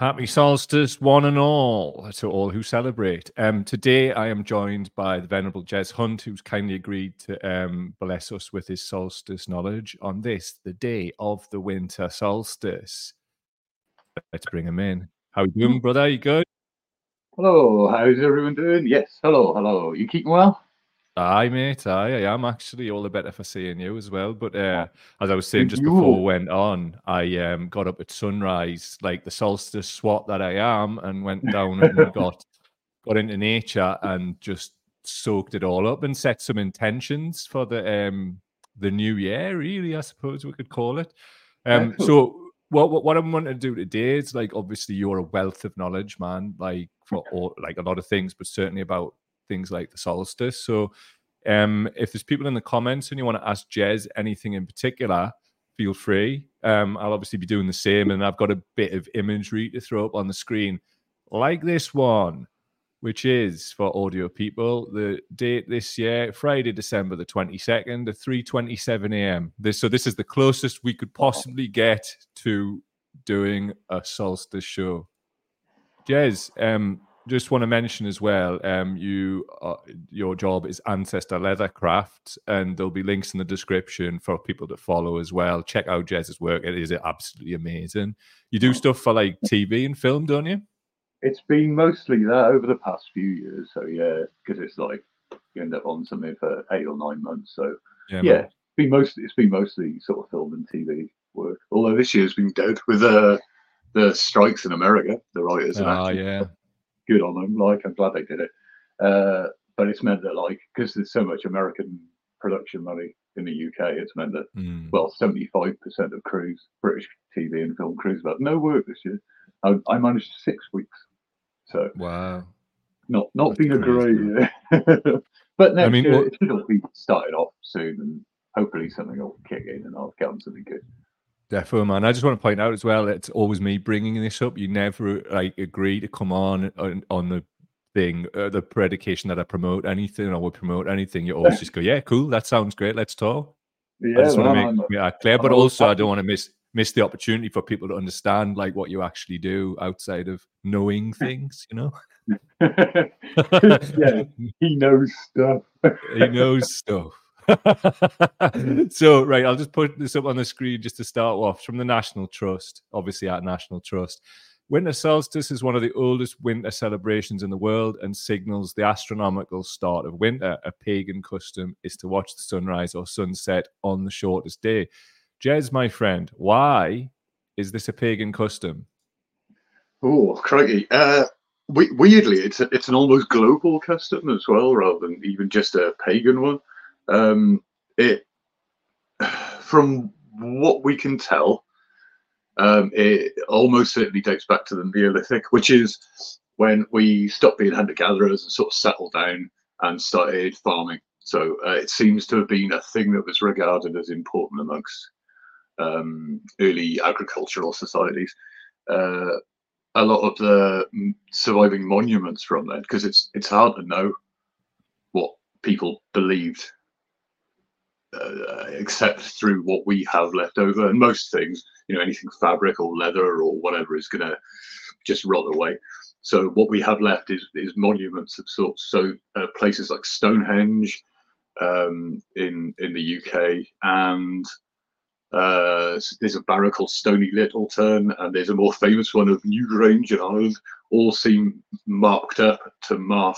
Happy solstice, one and all, to all who celebrate. Um, today, I am joined by the Venerable Jez Hunt, who's kindly agreed to um, bless us with his solstice knowledge on this, the day of the winter solstice. Let's bring him in. How are you doing, brother? You good? Hello, how's everyone doing? Yes, hello, hello. You keeping well? Aye, mate. Aye, I am actually all the better for seeing you as well. But uh, as I was saying just you. before we went on, I um, got up at sunrise, like the solstice swat that I am, and went down and got got into nature and just soaked it all up and set some intentions for the um the new year. Really, I suppose we could call it. Um, so what, what what I'm wanting to do today is like obviously you're a wealth of knowledge, man. Like for all, like a lot of things, but certainly about things like the solstice. So, um, if there's people in the comments and you want to ask Jez anything in particular, feel free. Um, I'll obviously be doing the same, and I've got a bit of imagery to throw up on the screen, like this one, which is for audio people. The date this year, Friday, December the 22nd, at 3:27 a.m. This so this is the closest we could possibly get to doing a solstice show. Jez, um, just want to mention as well, um, you uh, your job is Ancestor Leathercraft, and there'll be links in the description for people to follow as well. Check out Jez's work; it is absolutely amazing. You do stuff for like TV and film, don't you? It's been mostly that over the past few years. So yeah, because it's like you end up on something for eight or nine months. So Yeah, yeah, it's been mostly it's been mostly sort of film and TV work. Although this year's been dead with uh, the strikes in America, the writers and Ah, yeah. Good on them. Like I'm glad they did it. Uh, but it's meant that like because there's so much American production money in the UK, it's meant that Mm. well, 75% of crews, British TV and film crews, have had no work this year. I, I managed six weeks, so Wow. not not That's been a great year. but next mean, year what- it'll be started off soon, and hopefully something will kick in, and I'll get on something good. Defo, man. I just want to point out as well, it's always me bringing this up. You never like agree to come on on, on the thing, uh, the predication that I promote anything or would promote anything. You always just go, yeah, cool. That sounds great. Let's talk. Yeah, I just want man, to I'm- make that clear, but also I don't want to miss miss the opportunity for people to understand like what you actually do outside of knowing things. You know, yeah, he knows stuff. he knows stuff. so right, I'll just put this up on the screen just to start off from the National Trust, obviously at National Trust. Winter solstice is one of the oldest winter celebrations in the world and signals the astronomical start of winter. A pagan custom is to watch the sunrise or sunset on the shortest day. Jez, my friend, why is this a pagan custom? Oh, crikey. Uh, we- weirdly, it's a, it's an almost global custom as well, rather than even just a pagan one. Um, it, from what we can tell, um, it almost certainly dates back to the Neolithic, which is when we stopped being hunter-gatherers and sort of settled down and started farming. So uh, it seems to have been a thing that was regarded as important amongst um, early agricultural societies. Uh, a lot of the surviving monuments from then because it's it's hard to know what people believed uh, except through what we have left over and most things you know anything fabric or leather or whatever is going to just rot away so what we have left is is monuments of sorts so uh, places like stonehenge um, in in the uk and uh, there's a barrow called Stony Littleton, and there's a more famous one of Newgrange in Ireland. All seem marked up to mark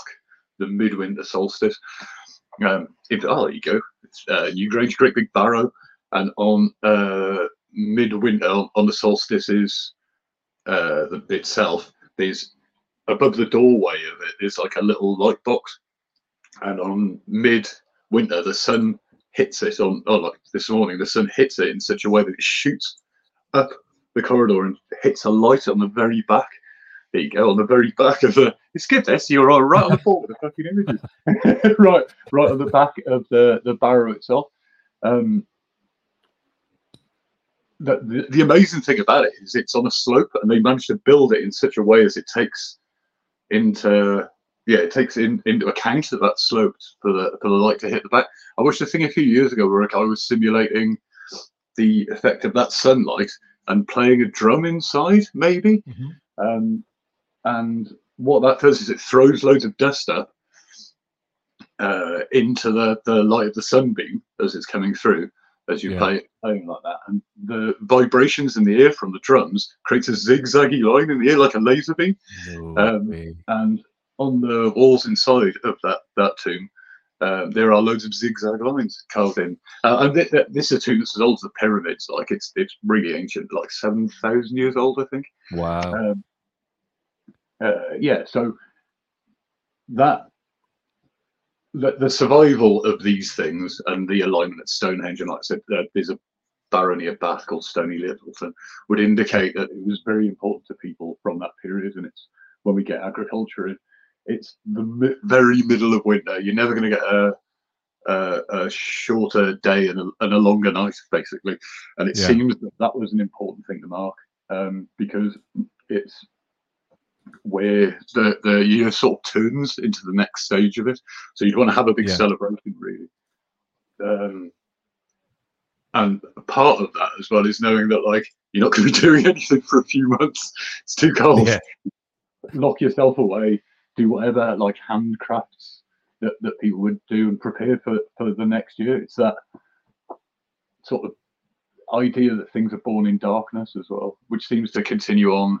the midwinter solstice. Um, if, oh, there you go. It's, uh, Newgrange, great big barrow, and on uh, midwinter, on, the solstices uh, itself, there's above the doorway of it. There's like a little light box, and on midwinter, the sun hits it on oh like this morning the sun hits it in such a way that it shoots up the corridor and hits a light on the very back there you go on the very back of the it's good this you're all right on the ball with the fucking images right right on the back of the the barrow itself um the, the, the amazing thing about it is it's on a slope and they managed to build it in such a way as it takes into yeah, it takes in, into account that that's sloped for the for the light to hit the back. I watched a thing a few years ago where I was simulating the effect of that sunlight and playing a drum inside, maybe, Mhm. Um, and what that does is it throws loads of dust up uh, into the, the light of the sunbeam as it's coming through as you Yeah. play playing like that. And the vibrations in the air from the drums creates a zigzaggy line in the air like a laser beam. Um. And on the walls inside of that that tomb, uh, there are loads of zigzag lines carved in. Uh, and th- th- this is a tomb that's as old as the pyramids. Like it's it's really ancient, like seven thousand years old, I think. Wow. Um, uh, yeah, so that the, the survival of these things and the alignment at Stonehenge, and like I said, uh, there's a barony of Bath called Stony Littleton, would indicate that it was very important to people from that period. And it's when we get agriculture in, it's the mi- very middle of winter. You're never going to get a, a, a shorter day and a, and a longer night, basically. And it Yeah. seems that that was an important thing to mark um, because it's where the, the year sort of turns into the next stage of it. So you'd want to have a big Yeah. celebration, really. Um, and part of that as well is knowing that like you're not going to be doing anything for a few months. It's too cold. Yeah. Lock yourself away. Do whatever like handcrafts that, that people would do and prepare for for the next year. It's that sort of idea that things are born in darkness as well, which seems to continue on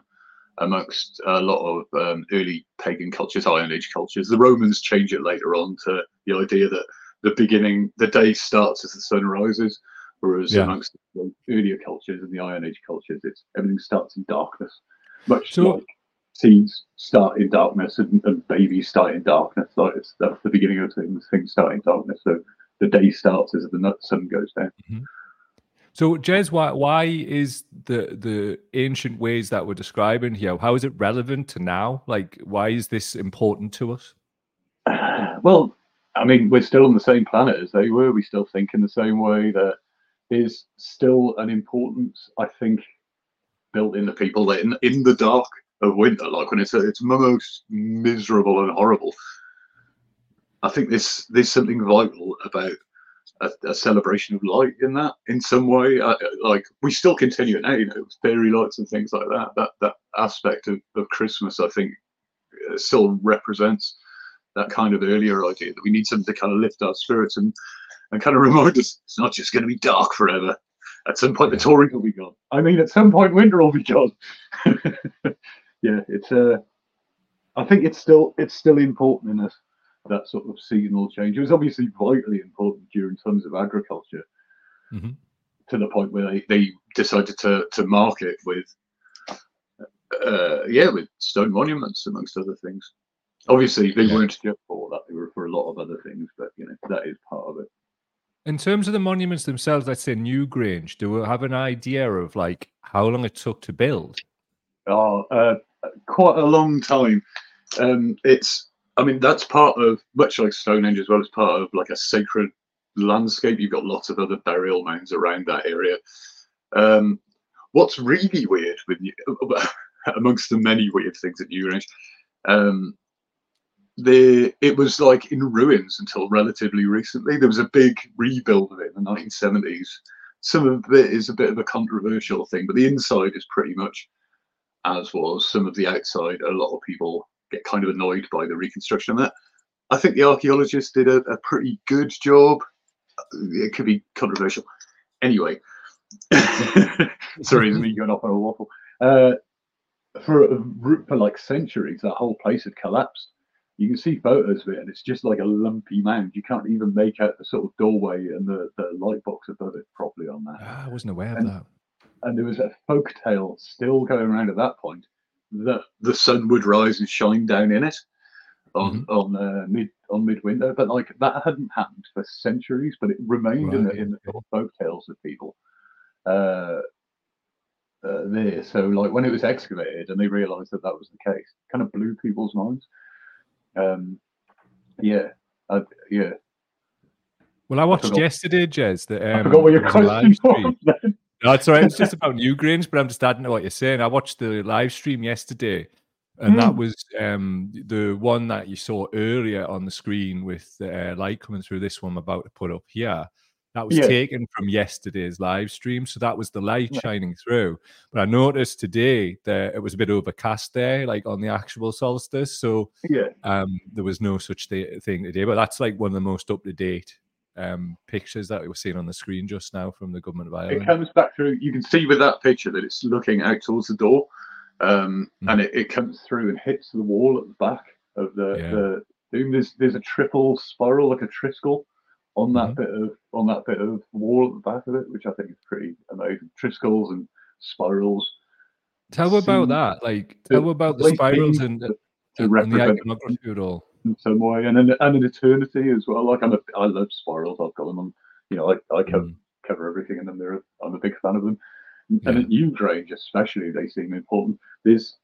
amongst a lot of um, early pagan cultures, Iron Age cultures. The Romans change it later on to the idea that the beginning, the day starts as the sun rises, whereas Yeah. amongst the earlier cultures and the Iron Age cultures, it's everything starts in darkness, much So- like seeds start in darkness and, and babies start in darkness. Like it's, that's the beginning of things. Things start in darkness, so the day starts as the sun goes down. So, Jez, why why is the the ancient ways that we're describing here? How is it relevant to now? Like, why is this important to us? Well, I mean, we're still on the same planet as they were. We still think in the same way. That is still an importance, I think, built into people that in, in the dark of winter, like when it's it's most miserable and horrible. I think there's there's something vital about a, a celebration of light in that in some way. I, like we still continue it now, you know, fairy lights and things like that. That that aspect of, of Christmas, I think, uh, still represents that kind of earlier idea that we need something to kind of lift our spirits and and kind of remind us it's not just going to be dark forever. At some point, the touring will be gone. I mean, at some point, winter will be gone. yeah, it's Uh, I think it's still it's still important in us that sort of seasonal change. It was obviously vitally important during times of agriculture, Mhm. to the point where they, they decided to to mark it with uh, yeah with stone monuments amongst other things. Obviously, they Yeah. weren't just for that; they were for a lot of other things. But you know, that is part of it. In terms of the monuments themselves, let's say Newgrange, do we have an idea of like how long it took to build? Oh, uh, quite a long time. Um, it's, I mean, that's part of much like Stonehenge as well as part of like a sacred landscape. You've got lots of other burial mounds around that area. Um, what's really weird with you, amongst the many weird things at Newgrange, um, the it was like in ruins until relatively recently. There was a big rebuild of it in the 1970s. Some of it is a bit of a controversial thing, but the inside is pretty much as was some of the outside. A lot of people get kind of annoyed by the reconstruction of that. I think the archaeologists did a, a pretty good job. It could be controversial. Anyway, sorry, me going off on a waffle. Uh, for for like centuries, that whole place had collapsed. You can see photos of it, and it's just like a lumpy mound. You can't even make out the sort of doorway and the, the light box above it properly on that Ah, I wasn't aware of that. and there was a folk tale still going around at that point that the sun would rise and shine down in it on on uh, mid on midwinter, but like that hadn't happened for centuries, but it remained in the in the sort of folk tales of people uh, uh, there. So like when it was excavated and they realised that that was the case, kind of blew people's minds. Um, yeah, I, yeah. Well, I watched forgot- yesterday, Jez. That um, I forgot what your there was a question was. No, it's all right. It's just about Newgrange, but I'm just adding to what you're saying. I watched the live stream yesterday, and that Mm. was um, the one that you saw earlier on the screen with the uh, light coming through. This one I'm about to put up here. That was Yeah. taken from yesterday's live stream, so that was the light shining through. But I noticed today that it was a bit overcast there, like on the actual solstice. So Yeah, um, there was no such th- thing today. But that's like one of the most up to date um, pictures that we were seeing on the screen just now from the government of Ireland. it comes back through. You can see with that picture that it's looking out towards the door, um, Mm. and it, it comes through and hits the wall at the back of the Yeah. the. There's there's a triple spiral like a triskel on that Mhm. bit of on that bit of wall at the back of it, which I think is pretty amazing. Triskells and spirals Tell about that. Like, tell about the spirals and, to- to and the iconography at all. In some way, and an, and an eternity as well. Like I'm a, I love spirals. I've got them on. You know, I, I cover, Mm. cover everything in them. They're I'm a big fan of them. Yeah. And at Newgrange, especially, they seem important. There's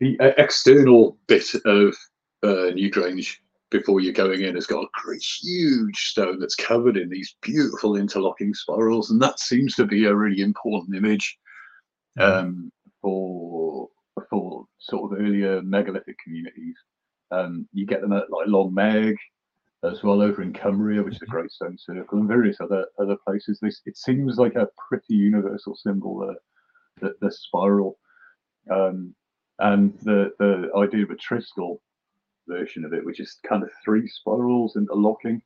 the uh, external bit of uh, Newgrange before you're going in has got a great huge stone that's covered in these beautiful interlocking spirals, and that seems to be a really important image Mhm. um, for for sort of earlier megalithic communities. Um, you get them at like Long Meg as well over in Cumbria, which is a great stone circle, and various other other places. This it seems like a pretty universal symbol, uh, the, the spiral, um, and the the idea of a triskel version of it, which is kind of three spirals interlocking,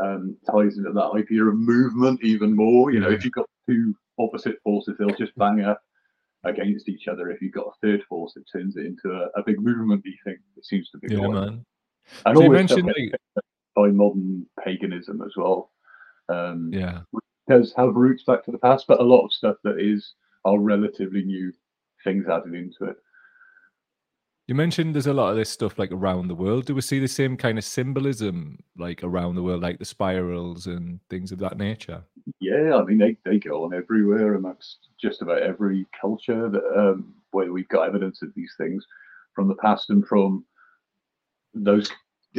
um, ties into that idea of movement even more. You know, Yeah. if you've got two opposite forces, they'll just bang up against each other. If you've got a third force, it turns it into a, a big movement. You think it seems to be Yeah, going. man. And So you mentioned, like, by modern paganism as well. Um, yeah. does have roots back to the past, but a lot of stuff that is are relatively new things added into it. You mentioned there's a lot of this stuff like around the world. Do we see the same kind of symbolism like around the world, like the spirals and things of that nature? Yeah, I mean they, they go on everywhere amongst just about every culture that um, where we've got evidence of these things from the past and from those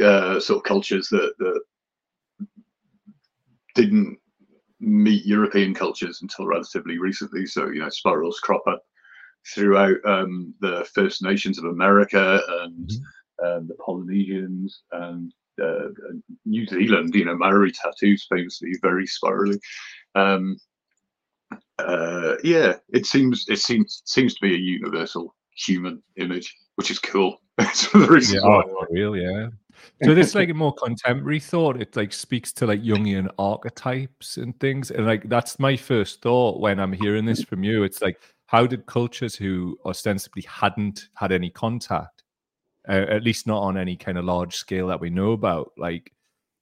uh, sort of cultures that that didn't meet European cultures until relatively recently. So you know, spirals crop up throughout um, the First Nations of America and um, the Polynesians and uh, New Zealand. You know, Maori tattoos famously very spirally. Um, uh, yeah, it seems it seems seems to be a universal human image, which is cool. It's the reasons Yeah, why. oh, real, yeah. So this like a more contemporary thought. It like speaks to like Jungian archetypes and things, and like that's my first thought when I'm hearing this from you. It's like how did cultures who ostensibly hadn't had any contact, uh, at least not on any kind of large scale that we know about, like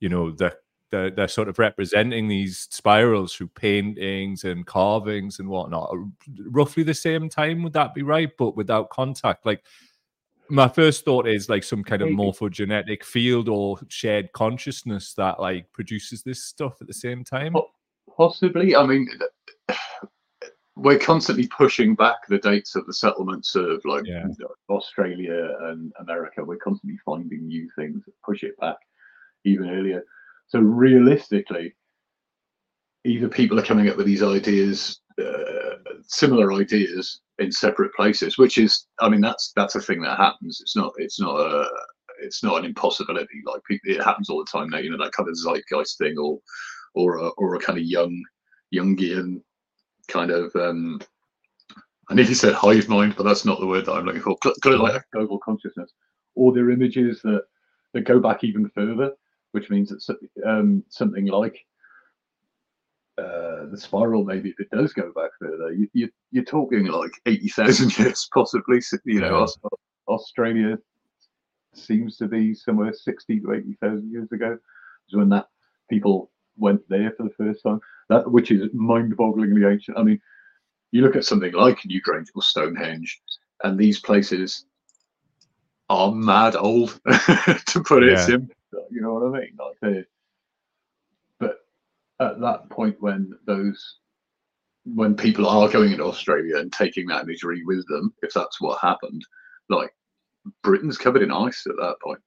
you know the they're, they're sort of representing these spirals through paintings and carvings and whatnot. Roughly the same time, would that be right? But without contact, like my first thought is like some kind of morphogenetic field or shared consciousness that like produces this stuff at the same time. Possibly. I mean, we're constantly pushing back the dates of the settlements of like Yeah. Australia and America. We're constantly finding new things that push it back even earlier. So realistically, either people are coming up with these ideas, uh, similar ideas in separate places, which is, I mean, that's that's a thing that happens. It's not, it's not a, it's not an impossibility. Like it happens all the time now. You know that kind of zeitgeist thing, or or a, or a kind of young Jungian kind of. um I nearly said hive mind, but that's not the word that I'm looking for. Got it like global consciousness, or they're images that that go back even further, which means that um, something like uh, the spiral, maybe if it does go back further, you, you, you're talking like 80,000 years, possibly. You know. Australia seems to be somewhere 60 to 80,000 years ago, is when that people went there for the first time, that which is mind bogglingly ancient. I mean, you look at something like Newgrange or Stonehenge, and these places are mad old, to put it Yeah. simply. You know what I mean? Like they but at that point when those when people are going into Australia and taking that imagery with them, if that's what happened, like Britain's covered in ice at that point.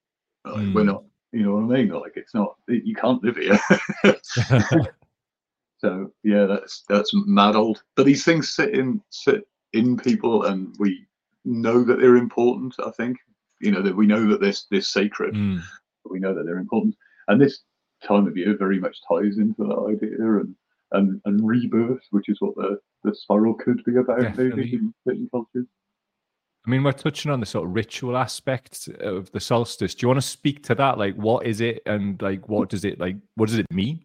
Like, We're Mm. not, you know what I mean? Like it's not, you can't live here. so yeah, that's that's mad old. But these things sit in sit in people, and we know that they're important. I think you know that we know that they're, they're sacred Mm. we know that they're important. And this time of year very much ties into that idea and and, and rebirth, which is what the, the spiral could be about maybe in certain cultures. I mean, we're touching on the sort of ritual aspects of the solstice. Do you want to speak to that? Like, what is it, and like, what does it like? What does it mean?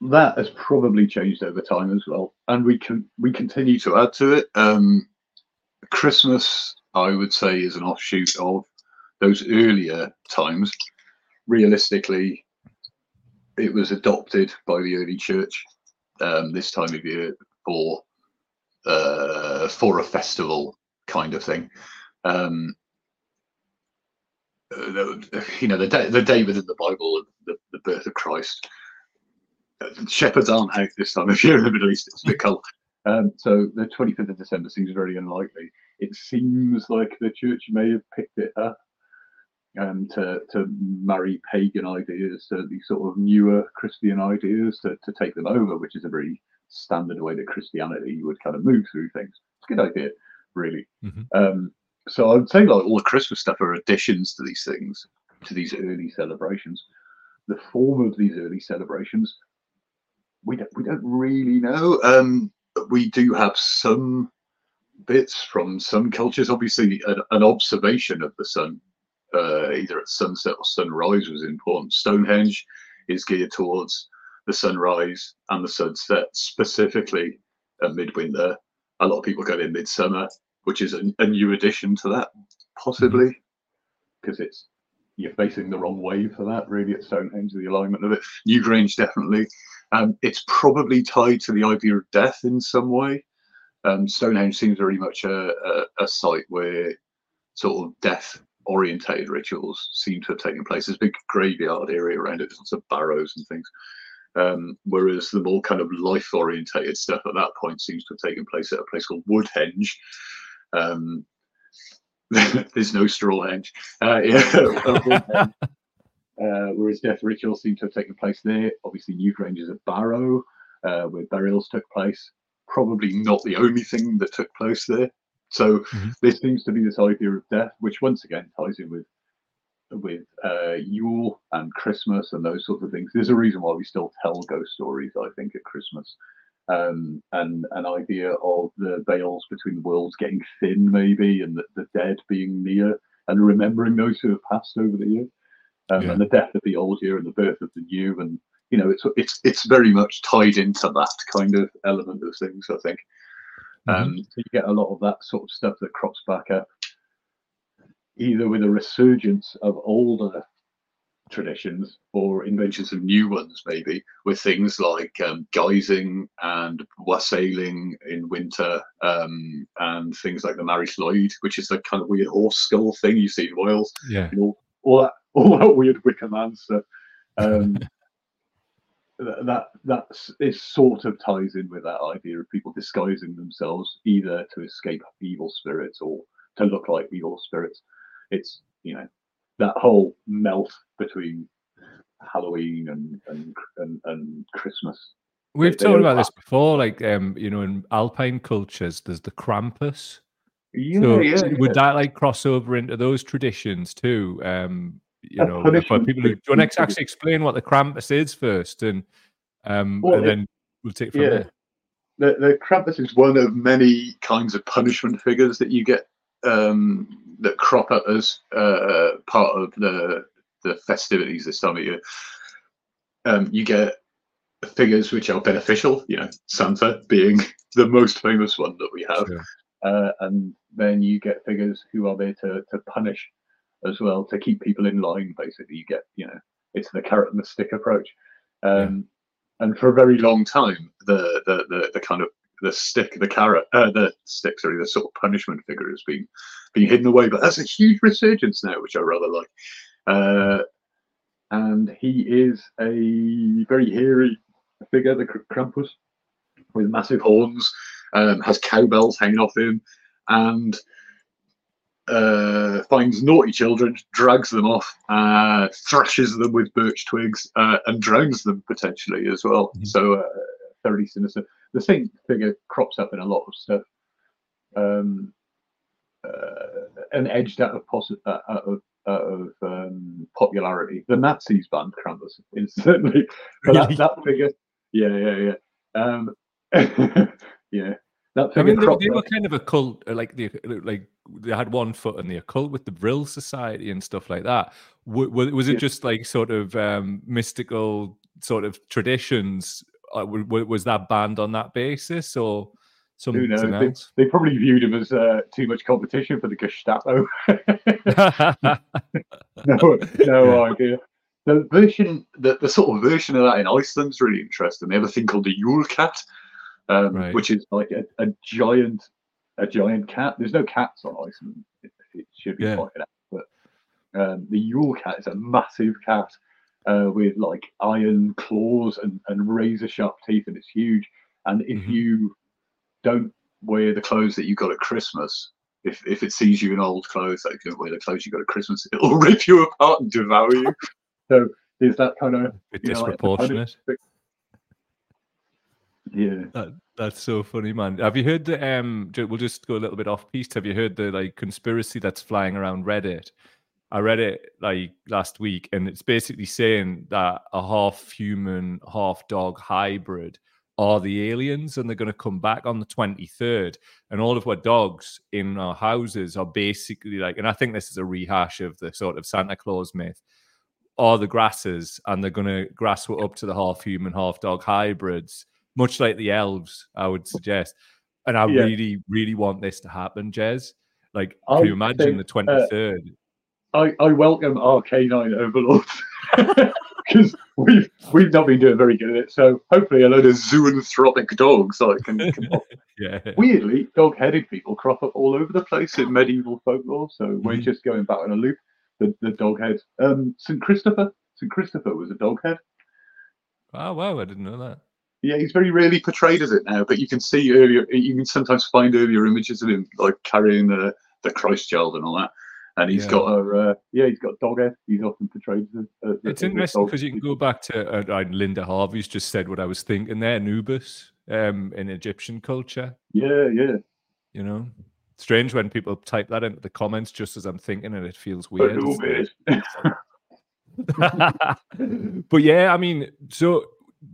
That has probably changed over time as well, and we can we continue to add to it. Um, Christmas, I would say, is an offshoot of those earlier times. Realistically, it was adopted by the early church um, this time of year for uh, for a festival kind of thing. Um, uh, you know, the day, the day within the Bible, the, the birth of Christ. Shepherds aren't out this time of year in the Middle East. It's a bit cold. Um, so the 25th of December seems very unlikely. It seems like the church may have picked it up um, to, to marry pagan ideas to these sort of newer Christian ideas to, to take them over, which is a very standard way that Christianity would kind of move through things. It's a good idea, really. Mm-hmm. Um, so I would say like all the Christmas stuff are additions to these things, to these early celebrations. The form of these early celebrations, we don't we don't really know. Um, we do have some bits from some cultures. Obviously, an, an observation of the sun, uh, either at sunset or sunrise, was important. Stonehenge is geared towards the sunrise and the sunset, specifically at midwinter. A lot of people go in midsummer, which is a, a new addition to that, possibly, because mm-hmm. it's you're facing the wrong way for that. Really, at Stonehenge, the alignment of it. Newgrange definitely. Um, it's probably tied to the idea of death in some way. Um, Stonehenge seems very much a, a, a site where sort of death orientated rituals seem to have taken place. There's a big graveyard area around it, there's lots of barrows and things. Um, whereas the more kind of life orientated stuff at that point seems to have taken place at a place called Woodhenge. Um, there's no Strawhenge. Uh, yeah, uh, whereas death rituals seem to have taken place there. Obviously, Newgrange is a barrow uh, where burials took place. Probably not the only thing that took place there. So mm-hmm. there seems to be this idea of death, which once again ties in with with uh, Yule and Christmas and those sorts of things. There's a reason why we still tell ghost stories, I think, at Christmas. Um, and an idea of the veils between the worlds getting thin, maybe, and the, the dead being near, and remembering those who have passed over the year, um, yeah. and the death of the old year and the birth of the new, and you know, it's it's it's very much tied into that kind of element of things. I think. Mm-hmm. Um, so you get a lot of that sort of stuff that crops back up either with a resurgence of older traditions or inventions of new ones, maybe with things like um, guising and wassailing in winter, um, and things like the Mari Lwyd, which is a kind of weird horse skull thing you see in Wales. Yeah, you know, all that all that weird Wicker Man stuff. Um, that that it sort of ties in with that idea of people disguising themselves either to escape evil spirits or to look like evil spirits it's you know that whole melt between Halloween and and and, and Christmas. We've they, talked about this before, like um, you know, in alpine cultures, there's the Krampus. Yeah, so, yeah, would that like cross over into those traditions too? Um, you know, for people who do you want to actually explain what the Krampus is first, and um, well, and then we'll take it from yeah. there. The, the Krampus is one of many kinds of punishment figures that you get um, that crop up as uh, part of the the festivities this time of year. Um, you get figures which are beneficial, you know, Santa being the most famous one that we have. Sure. Uh, and then you get figures who are there to, to punish as well, to keep people in line, basically. You get, you know, it's the carrot and the stick approach. Um, yeah. And for a very long time, the, the, the, the kind of the stick, the carrot, uh, the stick, sorry, the sort of punishment figure has been being hidden away. But that's a huge resurgence now, which I rather like. Uh, and he is a very hairy figure, the Krampus, with massive horns, um, has cowbells hanging off him, and uh, finds naughty children, drags them off, uh, thrashes them with birch twigs, uh, and drowns them potentially as well. Mm-hmm. So, uh, very sinister the same figure crops up in a lot of stuff. Um, and edged out of, poss- uh, out of out of um, popularity. The Nazis banned Krampus instantly. But Really? that, that figure, yeah, yeah, yeah, um, yeah. That I mean, they, they were kind of a cult, uh, like the like they had one foot in the occult with the Vril Society and stuff like that. W- was it Yeah. just like sort of um, mystical sort of traditions? Uh, w- was that banned on that basis or Who knows? They, they probably viewed him as uh, too much competition for the Gestapo. no, no idea. The version, the, the sort of version of that in Iceland's really interesting. They have a thing called the Yule cat, um, Right. which is like a, a giant, a giant cat. There's no cats on Iceland. It, it should be Yeah. pointed out, but um, the Yule cat is a massive cat uh, with like iron claws and, and razor sharp teeth, and it's huge. And if Mhm. you don't wear the clothes that you got at Christmas, if if it sees you in old clothes, like you don't wear the clothes you got at Christmas, it'll rip you apart and devour you. so there's that kind of you know, like disproportionate. yeah. That, that's so funny, man. Have you heard the um? We'll just go a little bit off piece. Have you heard the like conspiracy that's flying around Reddit? I read it like last week, and it's basically saying that a half human, half dog hybrid are the aliens, and they're going to come back on the twenty third. And all of our dogs in our houses are basically like, and I think this is a rehash of the sort of Santa Claus myth. Are the grasses, and they're going to grass up to the half human, half dog hybrids much like the elves, I would suggest. And I Yeah. really, really want this to happen, Jez. Like, I can you imagine think, the 23rd? Uh, I, I welcome our canine overlords because we've we've not been doing very good at it. So hopefully a load of zoanthropic dogs like can, can yeah. weirdly dog-headed people crop up all over the place in medieval folklore. So we're Mhm. just going back on a loop. The the dog head. Um, St Christopher. St Christopher was a dog head. Oh, wow. I didn't know that. Yeah, he's very rarely portrayed as it now, but you can see earlier. You can sometimes find earlier images of him like carrying the the Christ child and all that. And he's Yeah. got a uh, yeah, he's got dog head. He's often portrayed as a, a- It's as interesting because you can go back to uh, Linda Harvey's just said what I was thinking there Anubis um, in Egyptian culture. Yeah, yeah. You know, strange when people type that into the comments just as I'm thinking and it feels weird. Anubis. but yeah, I mean, so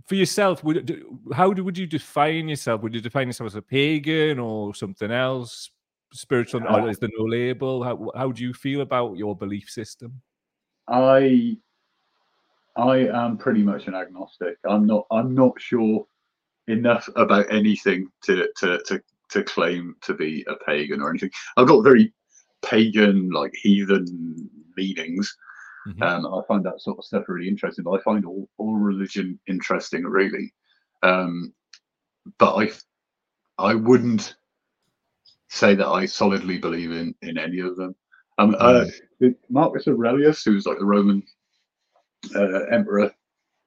for yourself, would how do, would you define yourself? Would you define yourself as a pagan or something else? Spiritual, or is there no label? How how do you feel about your belief system? I I am pretty much an agnostic. I'm not I'm not sure enough about anything to to to, to claim to be a pagan or anything. I've got very pagan, like heathen leanings. Mhm. Um, I find that sort of stuff really interesting. But I find all, all religion interesting, really. Um, but I I wouldn't say that I solidly believe in in any of them. Um, uh, Marcus Aurelius, who was like the Roman uh, emperor,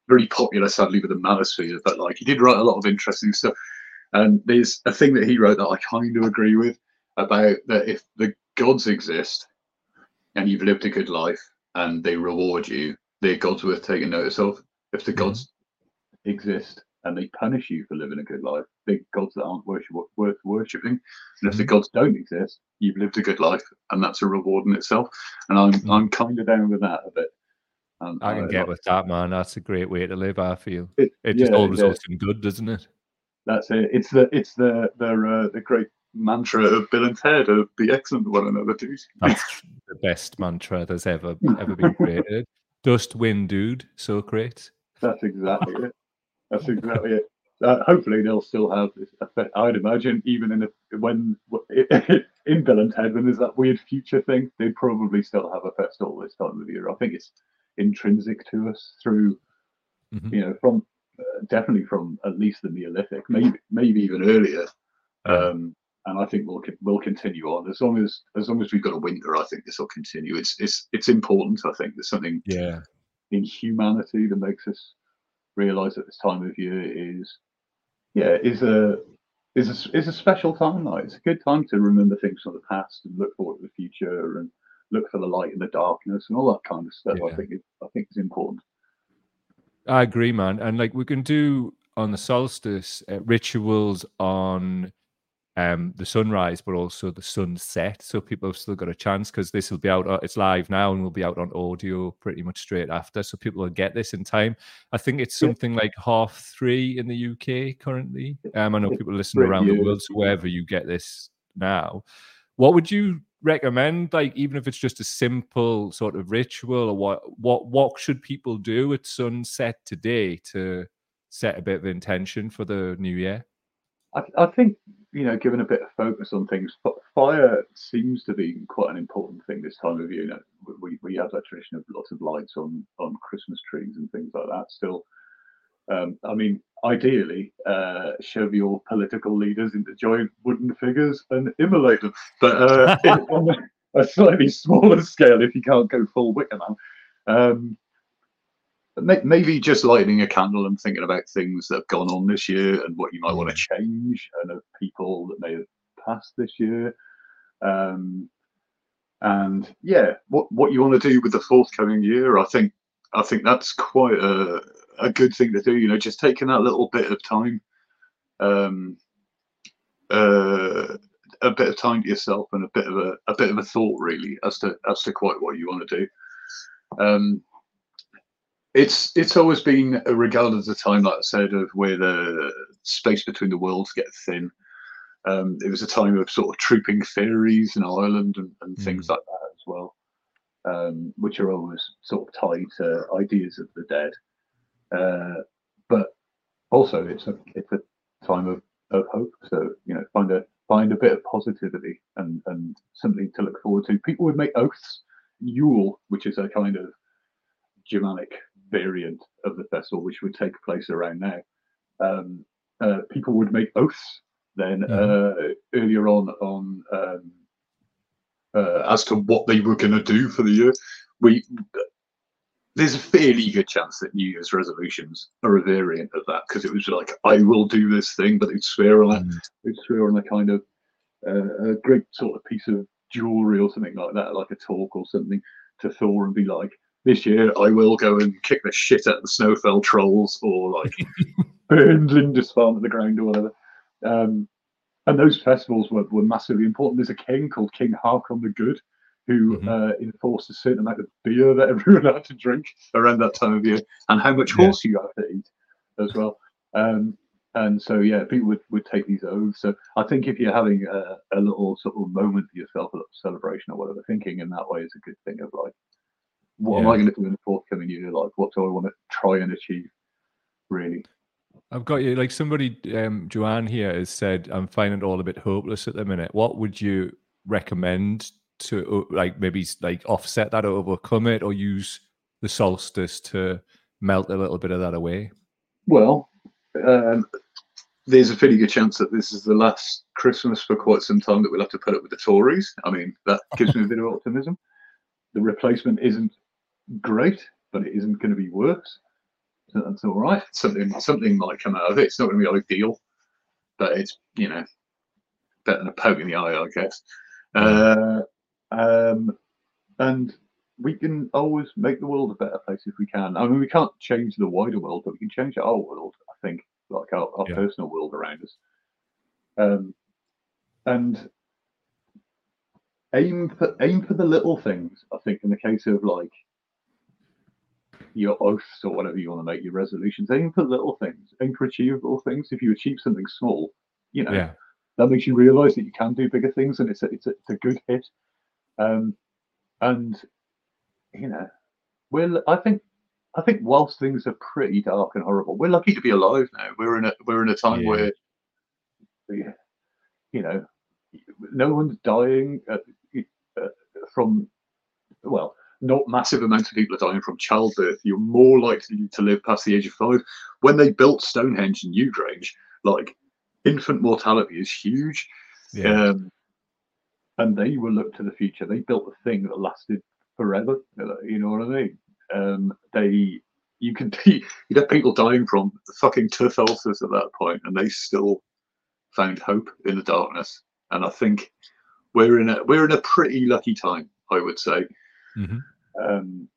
very popular, sadly, with the manosphere, but like he did write a lot of interesting stuff. And there's a thing that he wrote that I kind of agree with about that if the gods exist and you've lived a good life and they reward you, they're gods worth taking notice of. If the Mhm. gods exist and they punish you for living a good life, they're gods that aren't worship, worth worshipping. And if the Mhm. gods don't exist, you've lived a good life, and that's a reward in itself. And I'm Mhm. I'm kind of down with that a bit. Um, I can uh, get with that, man. That's a great way to live. I feel it, it just yeah, all yeah, results in good, doesn't it? That's it. It's the it's the the uh, the great mantra of Bill and Ted of be excellent to one another, dude. That's the best mantra that's ever ever been created. Dust, wind, dude. So great. That's exactly it. That's exactly it. Uh, hopefully, they'll still have this effect. I'd imagine, even in a, when in Bill and Ted, when there's that weird future thing, they'd probably still have a festival this time of year. I think it's intrinsic to us through, Mhm. you know, from uh, definitely from at least the Neolithic, maybe maybe even earlier. Um, and I think we'll we'll continue on as long as as long as we've got a winter. I think this will continue. It's it's it's important. I think there's something Yeah. in humanity that makes us realize that this time of year is yeah is a is a is a special time like it's a good time to remember things from the past and look forward to the future and look for the light in the darkness and all that kind of stuff i think is i think is important I agree, man. And like we can do on the solstice uh, rituals on um, the sunrise, but also the sunset. So people have still got a chance because this will be out. It's live now and will be out on audio pretty much straight after. So people will get this in time. I think it's something like half three in the UK currently. Um, I know people listen around the world, so wherever you get this now, what would you recommend? Like, even if it's just a simple sort of ritual, or what what what should people do at sunset today to set a bit of intention for the new year? I, I think you know, given a bit of focus on things, fire seems to be quite an important thing this time of year. You know, we, we have that tradition of lots of lights on on Christmas trees and things like that. Still, um, I mean, ideally, uh, shove your political leaders into giant wooden figures and immolate them. But uh, on a slightly smaller scale, if you can't go full Wicker Man, um, maybe just lighting a candle and thinking about things that have gone on this year and what you might want to mm. change and of people that may have passed this year. Um, and yeah, what what you want to do with the forthcoming year, I think I think that's quite a a good thing to do. You know, just taking that little bit of time, um, uh, a bit of time to yourself and a bit of a, a bit of a thought really as to as to quite what you want to do. Um, it's it's always been regarded as a time, like I said, of where the space between the worlds get thin. Um, it was a time of sort of trooping fairies in Ireland and, and mm. things like that as well, um, which are always sort of tied to ideas of the dead. Uh, but also, it's a it's a time of, of hope. So you know, find a find a bit of positivity and and something to look forward to. People would make oaths. Yule, which is a kind of Germanic variant of the festival, which would take place around now. Um, uh, people would make oaths then mm-hmm. uh, earlier on on um, uh, as to what they were going to do for the year. We there's a fairly good chance that New Year's resolutions are a variant of that because it was like I will do this thing, but they'd swear on it. Mm. They'd swear on a kind of uh, a great sort of piece of jewelry or something like that, like a torc or something to Thor and be like, this year I will go and kick the shit out of the Snowfell trolls or like burn Lindisfarne to the ground or whatever. Um, and those festivals were, were massively important. There's a king called King Haakon the Good who mm-hmm. uh, enforced a certain amount of beer that everyone had to drink around that time of year and how much yeah. horse you have to eat as well. Um, and so, yeah, people would, would take these oaths. So I think if you're having a, a little sort of moment for yourself, a little celebration or whatever, thinking in that way is a good thing of like, what yeah. am I going to do in the forthcoming year? Like, what do I want to try and achieve? Really. I've got you. Like somebody, um, Joanne here has said, I'm finding it all a bit hopeless at the minute. What would you recommend to, like, maybe like offset that or overcome it, or use the solstice to melt a little bit of that away? Well, um, there's a pretty good chance that this is the last Christmas for quite some time that we'll have to put up with the Tories. I mean, that gives me a bit of optimism. The replacement isn't great, but it isn't going to be worse. So that's all right. Something something might come out of it. It's not going to be ideal, but it's you know better than a poke in the eye, I guess. Uh, um, and we can always make the world a better place if we can. I mean, we can't change the wider world, but we can change our world. I think, like our, our yeah. personal world around us. Um, and aim for aim for the little things. I think in the case of like your oaths or whatever you want to make your resolutions. Aim for little things, aim for achievable things. If you achieve something small, you know, yeah. that makes you realize that you can do bigger things, and it's a, it's a, it's a good hit. Um, and you know, well, I think I think whilst things are pretty dark and horrible, we're lucky to be alive now. We're in a we're in a time yeah. where, you know, no one's dying uh, uh, from well not massive amounts of people are dying from childbirth. You're more likely to live past the age of five. When they built Stonehenge and Newgrange, like infant mortality is huge. Yeah. Um, and they were look to the future. They built a thing that lasted forever. You know what I mean? Um, they, you can you have people dying from fucking tooth ulcers at that point, and they still found hope in the darkness. And I think we're in a we're in a pretty lucky time, I would say. Mm-hmm. Um,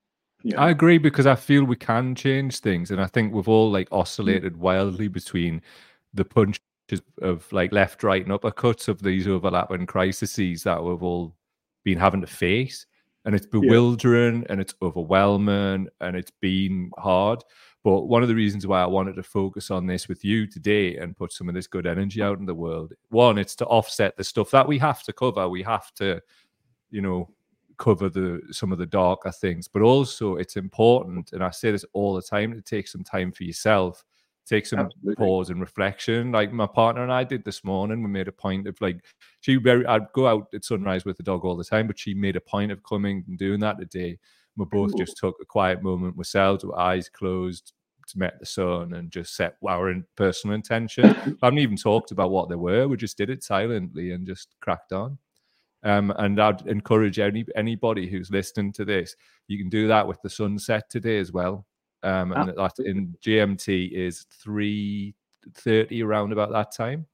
yeah. I agree because I feel we can change things, and I think we've all like oscillated wildly between the punches of like left, right, and uppercuts of these overlapping crises that we've all been having to face. And it's bewildering yeah. and it's overwhelming and it's been hard. But one of the reasons why I wanted to focus on this with you today and put some of this good energy out in the world, one, it's to offset the stuff that we have to cover. We have to, you know, cover the some of the darker things, but also it's important, and I say this all the time, to take some time for yourself take some Absolutely. pause and reflection. Like my partner and I did this morning. We made a point of like she very I'd go out at sunrise with the dog all the time, but she made a point of coming and doing that today. We both Ooh. just took a quiet moment ourselves with eyes closed to met the sun and just set our personal intention. I haven't even talked about what they were. We just did it silently and just cracked on. Um, and I'd encourage any anybody who's listening to this, you can do that with the sunset today as well um, and oh. that in GMT is three thirty around about that time.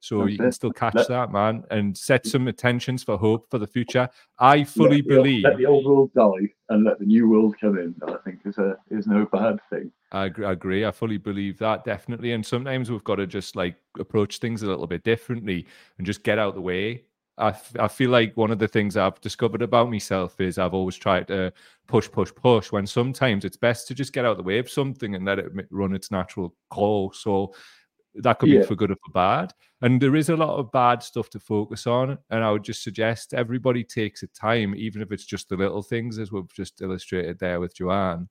So That's you can it. still catch let, that, man, and set some intentions for hope for the future. I fully let believe let the old world die and let the new world come in. I think is a is no bad thing. I agree. I fully believe that definitely. And sometimes we've got to just like approach things a little bit differently and just get out the way I, I feel like one of the things I've discovered about myself is I've always tried to push, push, push. When sometimes it's best to just get out of the way of something and let it run its natural course. So that could yeah. be for good or for bad. And there is a lot of bad stuff to focus on. And I would just suggest everybody takes a time, even if it's just the little things, as we've just illustrated there with Joanne,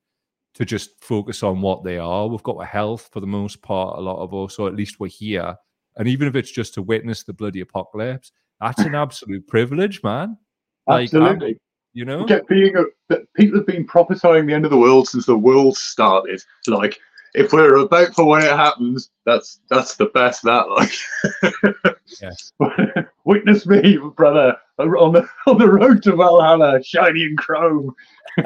to just focus on what they are. We've got a health for the most part, a lot of us, or at least we're here. And even if it's just to witness the bloody apocalypse, that's an absolute privilege, man. Like, Absolutely. I'm, you know, being a, people have been prophesying the end of the world since the world started. Like, if we're about for when it happens, that's that's the best. That like, yes. witness me, brother, on the on the road to Valhalla, shiny and chrome.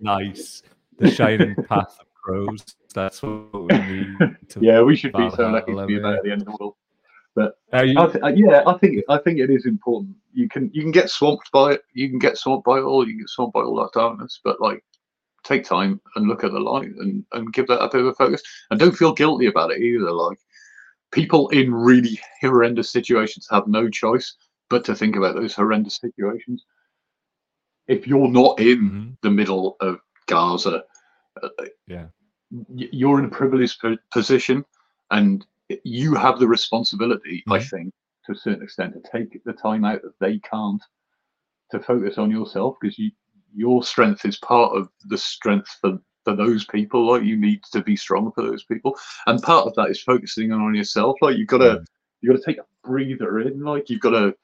nice, the shining path of crows. That's what we need. yeah, we should Valhalla, be so lucky to be about at the end of the world. But you, I th- yeah, I think I think it is important. You can you can get swamped by it. You can get swamped by it all. You can get swamped by all that darkness. But like, take time and look at the light and and give that a bit of a focus. And don't feel guilty about it either. Like, people in really horrendous situations have no choice but to think about those horrendous situations. If you're not in mm-hmm. the middle of Gaza, uh, yeah, you're in a privileged position, and you have the responsibility, mm-hmm. I think, to a certain extent, to take the time out that they can't to focus on yourself because you your strength is part of the strength for for those people like you need to be strong for those people and part of that is focusing on yourself like you've got to mm. you've got to take a breather in like you've got to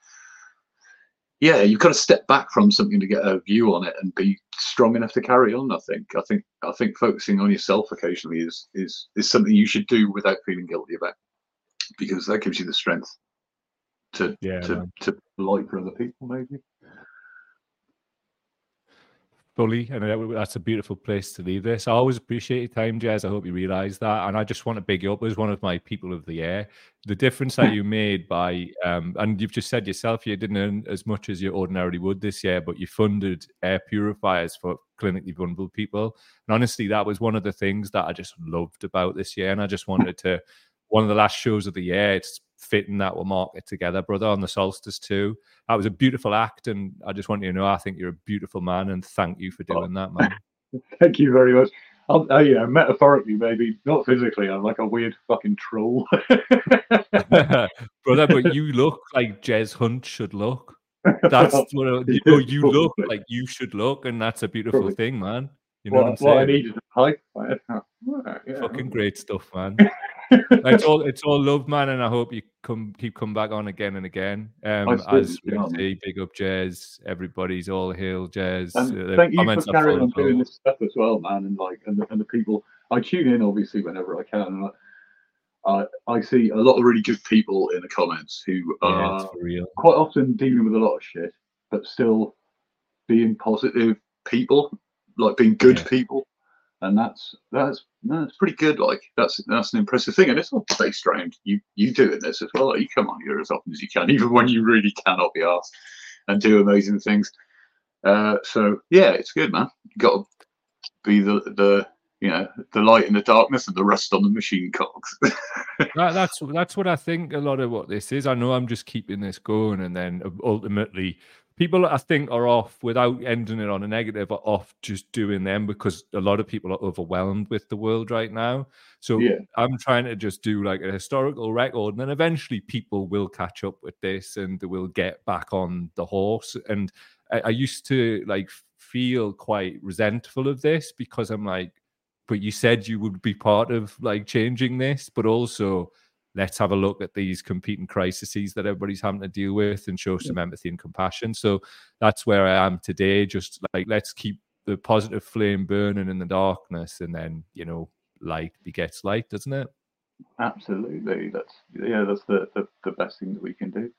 yeah you've got to step back from something to get a view on it and be strong enough to carry on i think i think i think focusing on yourself occasionally is is is something you should do without feeling guilty about because that gives you the strength to yeah, to man. to light for other people maybe fully and that's a beautiful place to leave this. I always appreciate your time jez. I hope you realize that and i just want to big you up as one of my people of the year. The difference that you made by um, and you've just said yourself you didn't earn as much as you ordinarily would this year but you funded air purifiers for clinically vulnerable people. And honestly that was one of the things that i just loved about this year and i just wanted to one of the last shows of the year. It's fitting that we'll mark it together, brother, on the solstice too. That was a beautiful act, and I just want you to know I think you're a beautiful man, and thank you for oh. doing oh. that, man. thank you very much. I'll, uh, you know, metaphorically, maybe not physically. I'm like a weird fucking troll, brother. But you look like Jez Hunt should look. That's what you know. You look like you should look, and that's a beautiful Probably. thing, man. You know what, what I'm saying? What I needed a pipe. Yeah. Fucking great stuff, man it's all it's all love, man, and I hope you come keep coming back on again and again. Um, as we say, big up Jez, everybody's all hail Jez. And uh, thank you for carrying on doing this stuff as well, man, and like and the, and the people I tune in obviously whenever I can. And I, I see a lot of really good people in the comments who are yeah, quite often dealing with a lot of shit, but still being positive people, like being good yeah. people and that's that's that's pretty good. Like that's that's an impressive thing, and it's not based around you you doing this as well. Like, you come on here as often as you can, even when you really cannot be asked, and do amazing things. Uh, so yeah, it's good, man. You got to be the the you know, the light in the darkness and the rust on the machine cogs. that, that's that's what I think. A lot of what this is. I know I'm just keeping this going, and then ultimately, people I think are off without ending it on a negative are off just doing them because a lot of people are overwhelmed with the world right now. So yeah. I'm trying to just do like a historical record, and then eventually people will catch up with this and they will get back on the horse. And I, I used to like feel quite resentful of this because I'm like but you said you would be part of like changing this, but also let's have a look at these competing crises that everybody's having to deal with and show some empathy and compassion. So that's where I am today. Just like let's keep the positive flame burning in the darkness, and then you know, light begets light, doesn't it? Absolutely. That's yeah. That's the the, the best thing that we can do.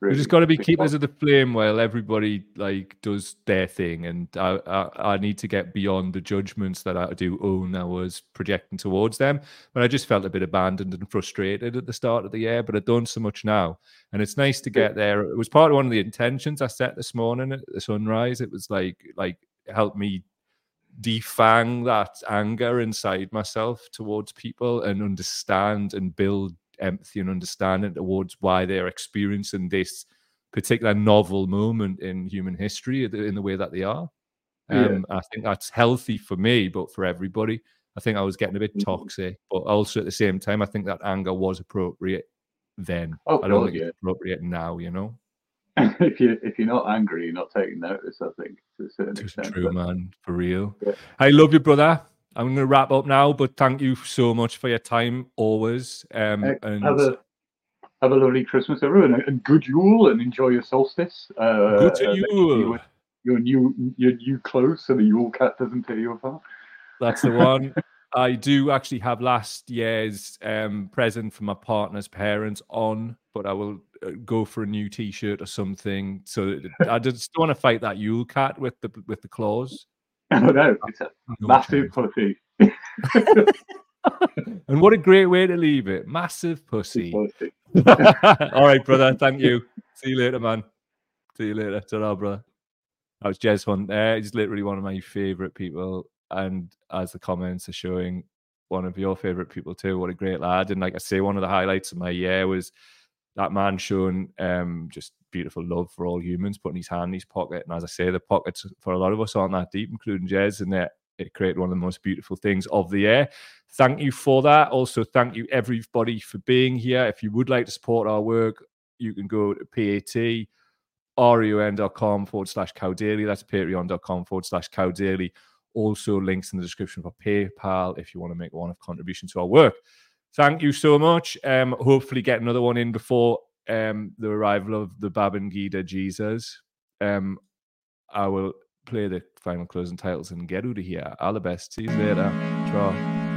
Really. We just got to be keepers of the flame while everybody like does their thing, and I, I, I need to get beyond the judgments that I do own. I was projecting towards them, but I just felt a bit abandoned and frustrated at the start of the year. But I've done so much now, and it's nice to get there. It was part of one of the intentions I set this morning at the sunrise. It was like like help me defang that anger inside myself towards people and understand and build empathy and understanding towards why they're experiencing this particular novel moment in human history in the way that they are. Um, yeah. I think that's healthy for me, but for everybody. I think I was getting a bit mm-hmm. toxic, but also at the same time, I think that anger was appropriate then. Oh, I don't think yeah. it's appropriate now, you know. if you if you're not angry, you're not taking notice. I think to a certain extent. True, but... man, for real. Yeah. I love you, brother. I'm going to wrap up now, but thank you so much for your time always. Um, and have a have a lovely Christmas, everyone, and good Yule, and enjoy your solstice. Uh, good to you. Your new your new clothes, so the Yule cat doesn't tear you apart. That's the one. I do actually have last year's um, present for my partner's parents on, but I will uh, go for a new T-shirt or something. So I just want to fight that Yule cat with the with the claws. Oh no, it's a no massive pussy. and what a great way to leave it. Massive pussy. pussy. All right, brother. Thank you. See you later, man. See you later. ta brother. That was Jez Hunt there. He's literally one of my favorite people. And as the comments are showing, one of your favorite people too. What a great lad. And like I say, one of the highlights of my year was that man showing um, just beautiful love for all humans, putting his hand in his pocket. And as I say, the pockets for a lot of us aren't that deep, including Jez, and it, it created one of the most beautiful things of the year. Thank you for that. Also, thank you everybody for being here. If you would like to support our work, you can go to PAT reun.com forward slash cow daily. That's patreon.com forward slash cow daily. Also, links in the description for PayPal if you want to make one of contribution to our work. Thank you so much. Um, hopefully, get another one in before um, the arrival of the Babangida Jesus. Um, I will play the final closing titles and get out of here. All the best. See you later. Ciao.